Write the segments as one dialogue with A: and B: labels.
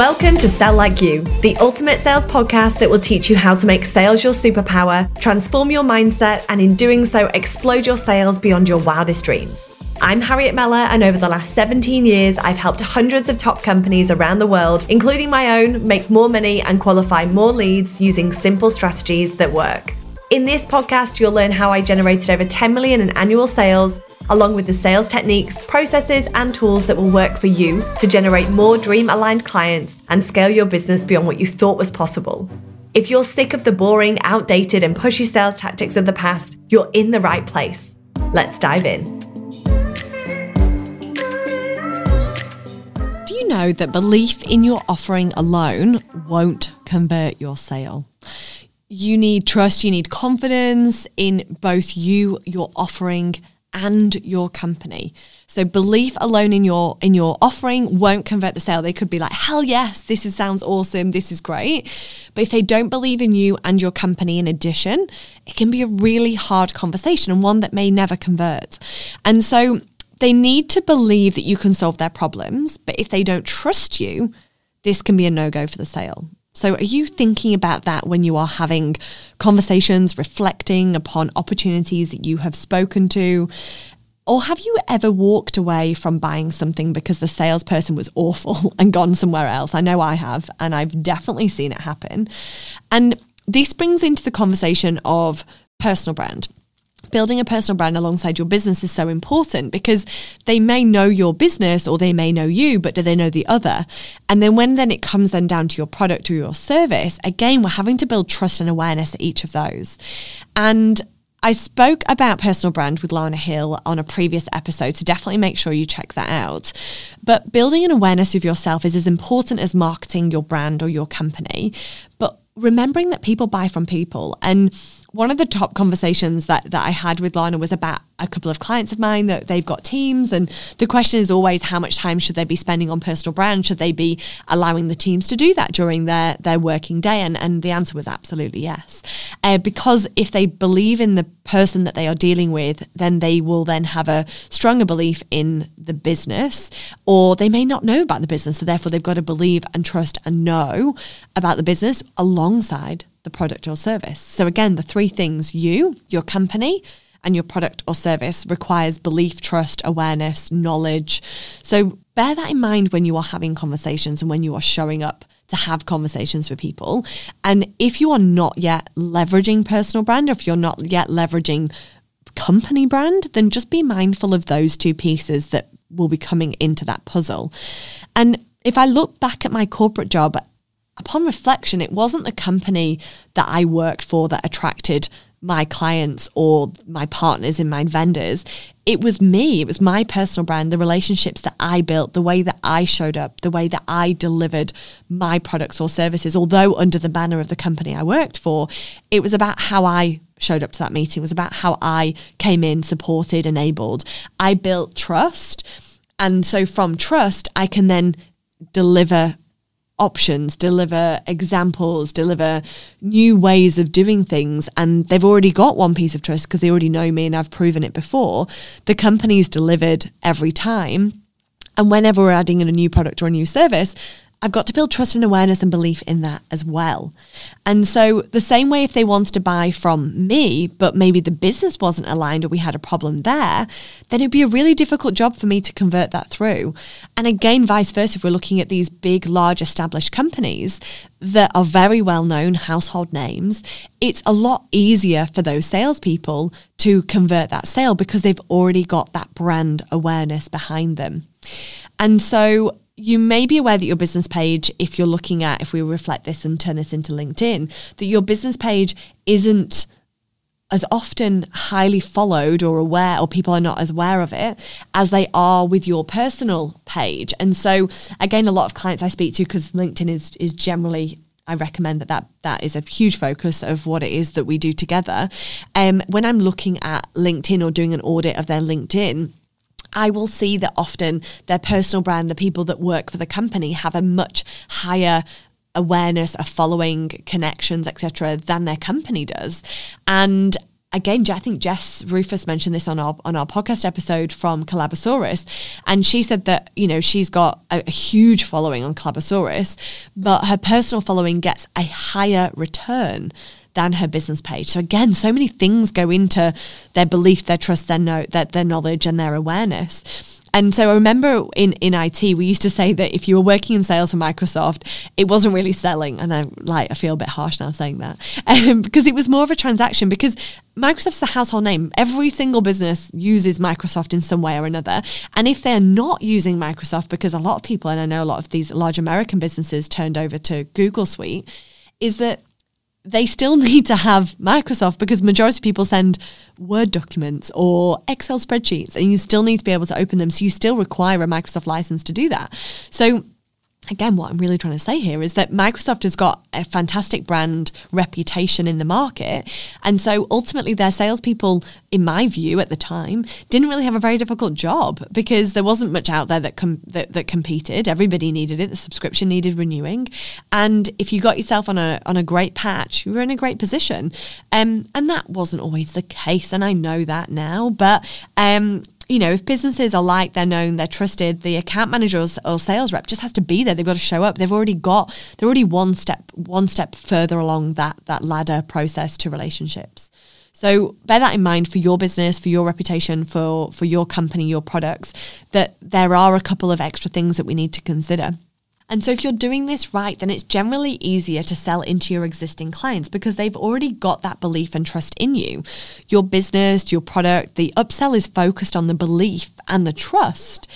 A: Welcome to Sell Like You, the ultimate sales podcast that will teach you how to make sales your superpower, transform your mindset, and in doing so, explode your sales beyond your wildest dreams. I'm Harriet Meller, and over the last 17 years, I've helped hundreds of top companies around the world, including my own, make more money and qualify more leads using simple strategies that work. In this podcast, you'll learn how I generated over 10 million in annual sales along with the sales techniques, processes, and tools that will work for you to generate more dream aligned clients and scale your business beyond what you thought was possible. If you're sick of the boring, outdated, and pushy sales tactics of the past, you're in the right place. Let's dive in.
B: Do you know that belief in your offering alone won't convert your sale? You need trust, you need confidence in both you, your offering, and your company. So belief alone in your in your offering won't convert the sale. They could be like, "Hell yes, this is, sounds awesome. This is great." But if they don't believe in you and your company in addition, it can be a really hard conversation and one that may never convert. And so they need to believe that you can solve their problems, but if they don't trust you, this can be a no-go for the sale. So, are you thinking about that when you are having conversations, reflecting upon opportunities that you have spoken to? Or have you ever walked away from buying something because the salesperson was awful and gone somewhere else? I know I have, and I've definitely seen it happen. And this brings into the conversation of personal brand building a personal brand alongside your business is so important because they may know your business or they may know you, but do they know the other? And then when then it comes then down to your product or your service, again, we're having to build trust and awareness at each of those. And I spoke about personal brand with Lanna Hill on a previous episode, so definitely make sure you check that out. But building an awareness of yourself is as important as marketing your brand or your company. But remembering that people buy from people and one of the top conversations that, that I had with Lanna was about a couple of clients of mine that they've got teams. And the question is always how much time should they be spending on personal brand? Should they be allowing the teams to do that during their, their working day? And, and the answer was absolutely yes. Uh, because if they believe in the person that they are dealing with, then they will then have a stronger belief in the business, or they may not know about the business. So therefore, they've got to believe and trust and know about the business alongside the product or service. So again, the three things you, your company, and your product or service requires belief, trust, awareness, knowledge. So bear that in mind when you are having conversations and when you are showing up to have conversations with people. And if you are not yet leveraging personal brand, or if you're not yet leveraging company brand, then just be mindful of those two pieces that will be coming into that puzzle. And if I look back at my corporate job, upon reflection, it wasn't the company that I worked for that attracted my clients or my partners and my vendors. It was me, it was my personal brand, the relationships that I built, the way that I showed up, the way that I delivered my products or services. Although under the banner of the company I worked for, it was about how I showed up to that meeting, it was about how I came in, supported, enabled. I built trust. And so from trust, I can then deliver options, deliver examples, deliver new ways of doing things. And they've already got one piece of trust because they already know me and I've proven it before. The company's delivered every time. And whenever we're adding in a new product or a new service, I've got to build trust and awareness and belief in that as well. And so, the same way if they wanted to buy from me, but maybe the business wasn't aligned or we had a problem there, then it'd be a really difficult job for me to convert that through. And again, vice versa, if we're looking at these big, large established companies that are very well known household names, it's a lot easier for those salespeople to convert that sale because they've already got that brand awareness behind them. And so, you may be aware that your business page, if you're looking at, if we reflect this and turn this into LinkedIn, that your business page isn't as often highly followed or aware, or people are not as aware of it as they are with your personal page. And so, again, a lot of clients I speak to, because LinkedIn is is generally I recommend that, that that is a huge focus of what it is that we do together. Um, when I'm looking at LinkedIn or doing an audit of their LinkedIn, I will see that often their personal brand, the people that work for the company, have a much higher awareness of following connections etc than their company does. And again, I think Jess Ruhfus mentioned this on our on our podcast episode from Collabosaurus, and she said that you know she's got a, a, huge following on Collabosaurus, but her personal following gets a higher return than her business page. So again, so many things go into their belief, their trust, their note, their, their knowledge, and their awareness. And so I remember in, in IT, we used to say that if you were working in sales for Microsoft, it wasn't really selling. And I like, I feel a bit harsh now saying that um, because it was more of a transaction because Microsoft's a household name. Every single business uses Microsoft in some way or another. And if they're not using Microsoft, because a lot of people, and I know a lot of these large American businesses turned over to Google Suite, is that they still need to have Microsoft because majority of people send Word documents or Excel spreadsheets and you still need to be able to open them. So you still require a Microsoft license to do that. So again, what I'm really trying to say here is that Microsoft has got a fantastic brand reputation in the market. And so ultimately, their salespeople, in my view at the time, didn't really have a very difficult job because there wasn't much out there that, com- that, that competed. Everybody needed it. The subscription needed renewing. And if you got yourself on a, on a great patch, you were in a great position. Um, and that wasn't always the case. And I know that now. But um, you know, if businesses are like they're known, they're trusted, the account manager or, sales rep just has to be there. They've got to show up. They've already got, they're already one step, one step further along that that ladder process to relationships. So bear that in mind for your business, for your reputation, for for your company, your products. That there are a couple of extra things that we need to consider. And so if you're doing this right, then it's generally easier to sell into your existing clients because they've already got that belief and trust in you. Your business, your product, the upsell is focused on the belief and the trust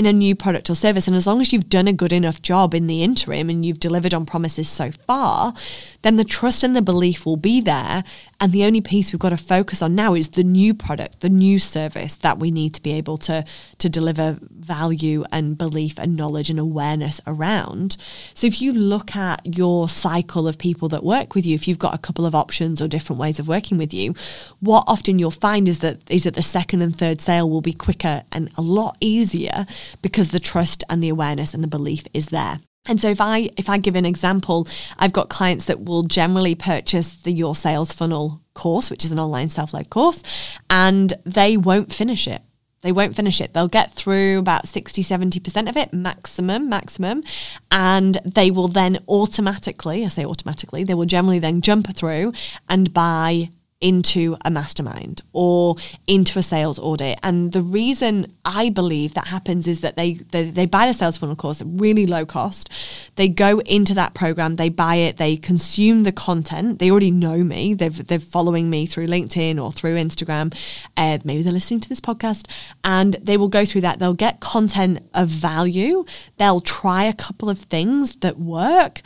B: in a new product or service. And as long as you've done a good enough job in the interim and you've delivered on promises so far, then the trust and the belief will be there. And the only piece we've got to focus on now is the new product, the new service that we need to be able to, to deliver value and belief and knowledge and awareness around. So if you look at your cycle of people that work with you, if you've got a couple of options or different ways of working with you, what often you'll find is that is that the second and third sale will be quicker and a lot easier because the trust and the awareness and the belief is there. And so if I if I give an example, I've got clients that will generally purchase the Your Sales Funnel course, which is an online self-led course, and they won't finish it. They won't finish it. They'll get through about 60, 70% of it, maximum, maximum. And they will then automatically, I say automatically, they will generally then jump through and buy into a mastermind or into a sales audit. And the reason I believe that happens is that they, they, they buy the sales funnel course at really low cost. They go into that program, they buy it, they consume the content. They already know me. They've, they're following me through LinkedIn or through Instagram. Uh, maybe they're listening to this podcast and they will go through that. They'll get content of value. They'll try a couple of things that work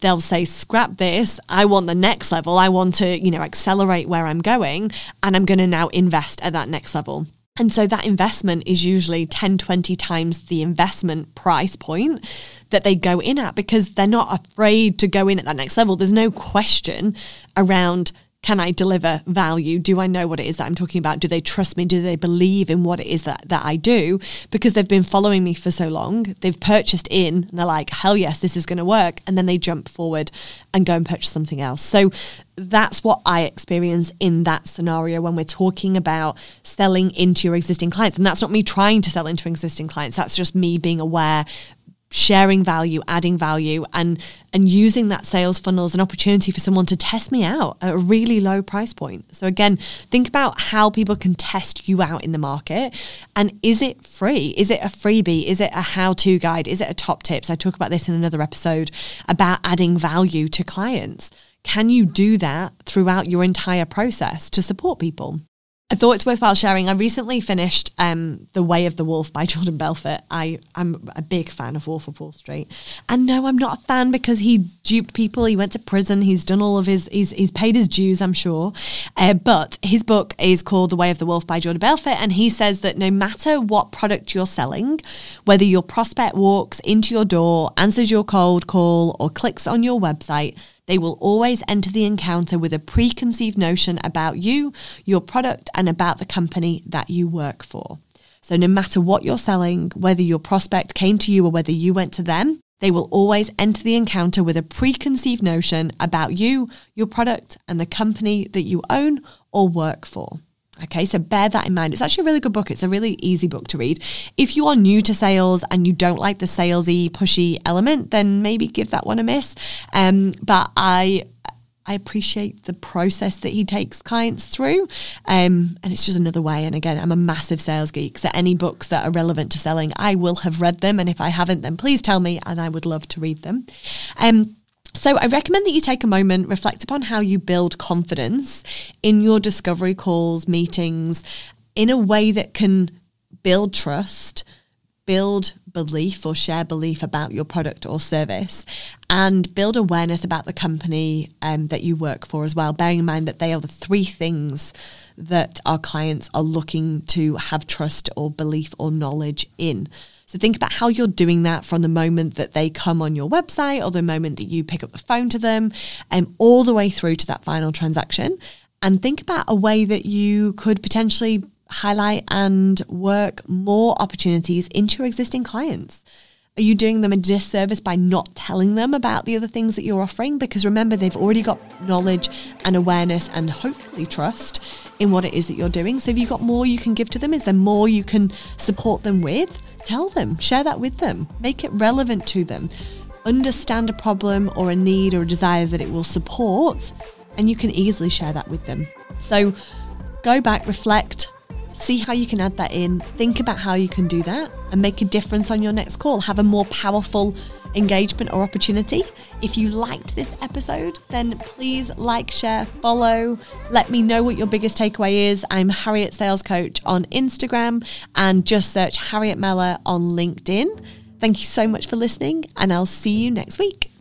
B: they'll say, scrap this. I want the next level. I want to, you know, accelerate where I'm going. And I'm going to now invest at that next level. And so that investment is usually 10, 20 times the investment price point that they go in at because they're not afraid to go in at that next level. There's no question around can I deliver value? Do I know what it is that I'm talking about? Do they trust me? Do they believe in what it is that, that I do? Because they've been following me for so long. They've purchased in and they're like, hell yes, this is going to work. And then they jump forward and go and purchase something else. So that's what I experience in that scenario when we're talking about selling into your existing clients. And that's not me trying to sell into existing clients. That's just me being aware sharing value, adding value, and and using that sales funnel as an opportunity for someone to test me out at a really low price point. So again, think about how people can test you out in the market, and is it free? Is it a freebie? Is it a how-to guide? Is it a top tips? I talk about this in another episode about adding value to clients. Can you do that throughout your entire process to support people? I thought it's worthwhile sharing. I recently finished um, The Way of the Wolf by Jordan Belfort. I, I'm a big fan of Wolf of Wall Street. And no, I'm not a fan because he duped people. He went to prison. He's done all of his, he's, he's paid his dues, I'm sure. Uh, but his book is called The Way of the Wolf by Jordan Belfort. And he says that no matter what product you're selling, whether your prospect walks into your door, answers your cold call, or clicks on your website, they will always enter the encounter with a preconceived notion about you, your product, and about the company that you work for. So, no matter what you're selling, whether your prospect came to you or whether you went to them, They will always enter the encounter with a preconceived notion about you, your product, and the company that you own or work for. Okay, so bear that in mind. It's actually a really good book. It's a really easy book to read. If you are new to sales and you don't like the salesy, pushy element, then maybe give that one a miss. Um, but I I appreciate the process that he takes clients through. Um, and it's just another way. And again, I'm a massive sales geek. So any books that are relevant to selling, I will have read them. And if I haven't, then please tell me and I would love to read them. Um, so I recommend that you take a moment, reflect upon how you build confidence in your discovery calls, meetings, in a way that can build trust, build belief or share belief about your product or service and build awareness about the company um, that you work for as well, bearing in mind that they are the three things that our clients are looking to have trust or belief or knowledge in. So think about how you're doing that from the moment that they come on your website or the moment that you pick up the phone to them and um, all the way through to that final transaction. And think about a way that you could potentially highlight and work more opportunities into your existing clients. Are you doing them a disservice by not telling them about the other things that you're offering? Because remember, they've already got knowledge and awareness and hopefully trust in what it is that you're doing. So, if you've got more you can give to them, is there more you can support them with? Tell them, share that with them, make it relevant to them. Understand a problem or a need or a desire that it will support, and you can easily share that with them. So, go back, reflect, See how you can add that in, think about how you can do that, and make a difference on your next call. Have a more powerful engagement or opportunity. If you liked this episode, then please like, share, follow. Let me know what your biggest takeaway is. I'm Harriet Sales Coach on Instagram and just search Harriet Meller on LinkedIn. Thank you so much for listening, and I'll see you next week.